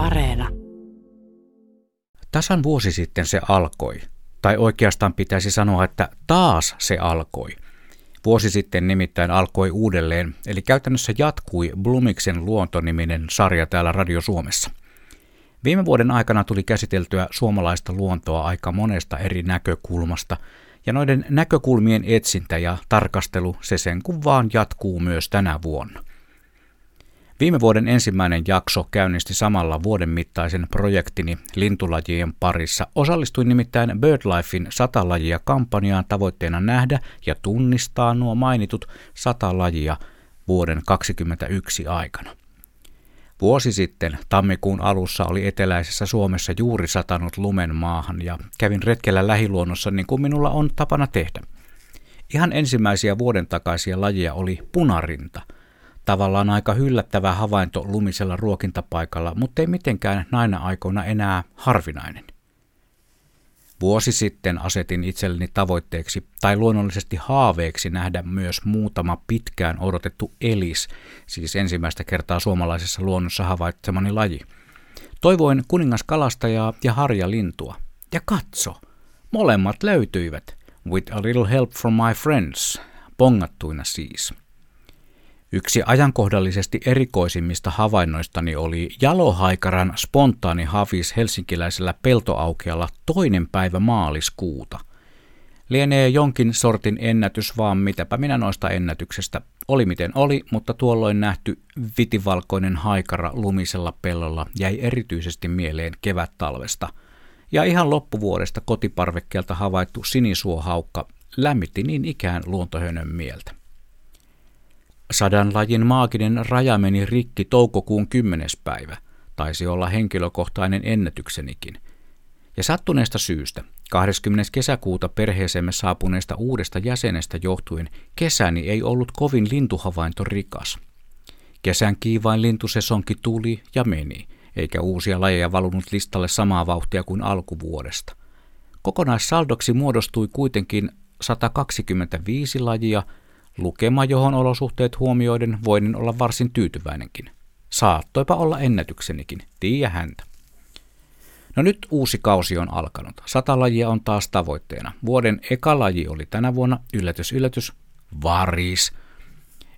Areena. Tasan vuosi sitten se alkoi. Tai oikeastaan pitäisi sanoa, että taas se alkoi. Vuosi sitten nimittäin alkoi uudelleen, eli käytännössä jatkui Blumiksen luontoniminen sarja täällä Radio Suomessa. Viime vuoden aikana tuli käsiteltyä suomalaista luontoa aika monesta eri näkökulmasta, ja noiden näkökulmien etsintä ja tarkastelu se sen kun vaan jatkuu myös tänä vuonna. Viime vuoden ensimmäinen jakso käynnisti samalla vuoden mittaisen projektini lintulajien parissa. Osallistuin nimittäin BirdLifein sata lajia kampanjaan tavoitteena nähdä ja tunnistaa nuo mainitut sata lajia vuoden 2021 aikana. Vuosi sitten tammikuun alussa oli eteläisessä Suomessa juuri satanut lumen maahan ja kävin retkellä lähiluonnossa niin kuin minulla on tapana tehdä. Ihan ensimmäisiä vuoden takaisia lajia oli punarinta – Tavallaan aika hyllättävä havainto lumisella ruokintapaikalla, mutta ei mitenkään näinä aikoina enää harvinainen. Vuosi sitten asetin itselleni tavoitteeksi tai luonnollisesti haaveeksi nähdä myös muutama pitkään odotettu elis, siis ensimmäistä kertaa suomalaisessa luonnossa havaitsemani laji. Toivoin kuningaskalastajaa ja harjalintua. Ja katso, molemmat löytyivät. With a little help from my friends. Pongattuina siis. Yksi ajankohdallisesti erikoisimmista havainnoistani oli jalohaikaran spontaani havis helsinkiläisellä peltoaukealla toinen päivä maaliskuuta. Lienee jonkin sortin ennätys, vaan mitäpä minä noista ennätyksestä. Oli miten oli, mutta tuolloin nähty vitivalkoinen haikara lumisella pellolla jäi erityisesti mieleen kevät-talvesta. Ja ihan loppuvuodesta kotiparvekkeelta havaittu sinisuohaukka lämmitti niin ikään luontohönön mieltä. Sadan lajin maaginen raja meni rikki toukokuun kymmenes päivä. Taisi olla henkilökohtainen ennätyksenikin. Ja sattuneesta syystä, 20. kesäkuuta perheeseemme saapuneesta uudesta jäsenestä johtuen, kesäni ei ollut kovin lintuhavainto rikas. Kesän kiivain lintusesonki tuli ja meni, eikä uusia lajeja valunut listalle samaa vauhtia kuin alkuvuodesta. Kokonaissaldoksi muodostui kuitenkin 125 lajia – Lukema, johon olosuhteet huomioiden voin olla varsin tyytyväinenkin. Saattoipa olla ennätyksenikin, tiiä häntä. No nyt uusi kausi on alkanut. Sata lajia on taas tavoitteena. Vuoden eka laji oli tänä vuonna, yllätys yllätys, varis.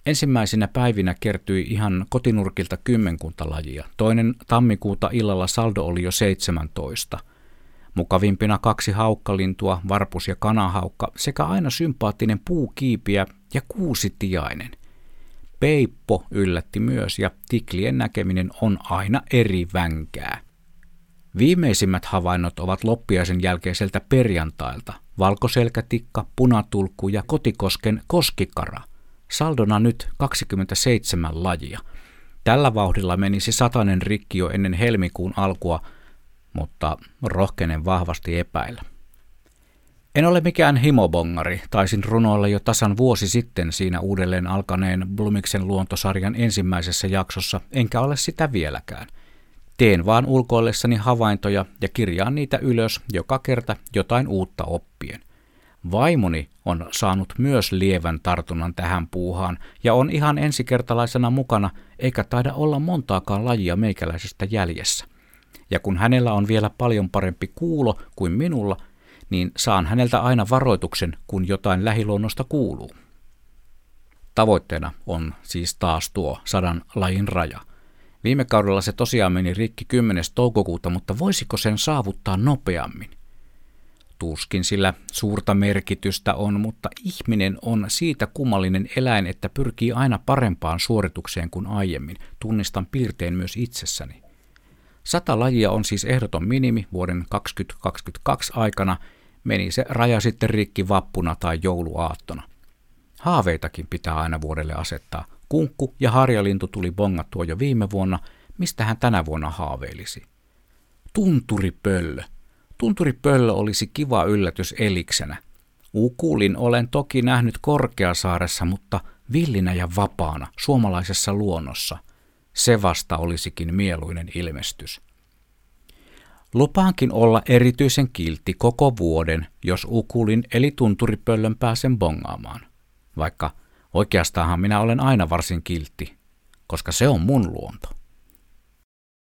Ensimmäisinä päivinä kertyi ihan kotinurkilta kymmenkunta lajia. Toinen tammikuuta illalla saldo oli jo 17. Mukavimpina kaksi haukkalintua, varpus ja kanahaukka sekä aina sympaattinen puukiipiä ja kuusitiainen. Peippo yllätti myös ja tiklien näkeminen on aina eri vänkää. Viimeisimmät havainnot ovat loppiaisen jälkeiseltä perjantailta. Valkoselkätikka, punatulkku ja kotikosken koskikara. Saldona nyt 27 lajia. Tällä vauhdilla menisi satanen rikki jo ennen helmikuun alkua, mutta rohkenen vahvasti epäillä. En ole mikään himobongari, taisin runoilla jo tasan vuosi sitten siinä uudelleen alkaneen Blumiksen luontosarjan ensimmäisessä jaksossa, enkä ole sitä vieläkään. Teen vaan ulkoillessani havaintoja ja kirjaan niitä ylös joka kerta jotain uutta oppien. Vaimoni on saanut myös lievän tartunnan tähän puuhaan ja on ihan ensikertalaisena mukana, eikä taida olla montaakaan lajia meikäläisestä jäljessä. Ja kun hänellä on vielä paljon parempi kuulo kuin minulla, niin saan häneltä aina varoituksen, kun jotain lähiluonnosta kuuluu. Tavoitteena on siis taas tuo sadan lajin raja. Viime kaudella se tosiaan meni rikki 10. toukokuuta, mutta voisiko sen saavuttaa nopeammin? Tuskin sillä suurta merkitystä on, mutta ihminen on siitä kummallinen eläin, että pyrkii aina parempaan suoritukseen kuin aiemmin. Tunnistan piirteen myös itsessäni. Sata lajia on siis ehdoton minimi vuoden 2022 aikana, meni se raja sitten rikki vappuna tai jouluaattona. Haaveitakin pitää aina vuodelle asettaa. Kunkku ja harjalintu tuli bongattua jo viime vuonna, mistä hän tänä vuonna haaveilisi. Tunturipöllö. Tunturipöllö olisi kiva yllätys eliksenä. Ukulin olen toki nähnyt Korkeasaaressa, mutta villinä ja vapaana suomalaisessa luonnossa. Se vasta olisikin mieluinen ilmestys. Lupaankin olla erityisen kiltti koko vuoden, jos ukulin eli tunturipöllön pääsen bongaamaan. Vaikka oikeastaanhan minä olen aina varsin kiltti, koska se on mun luonto.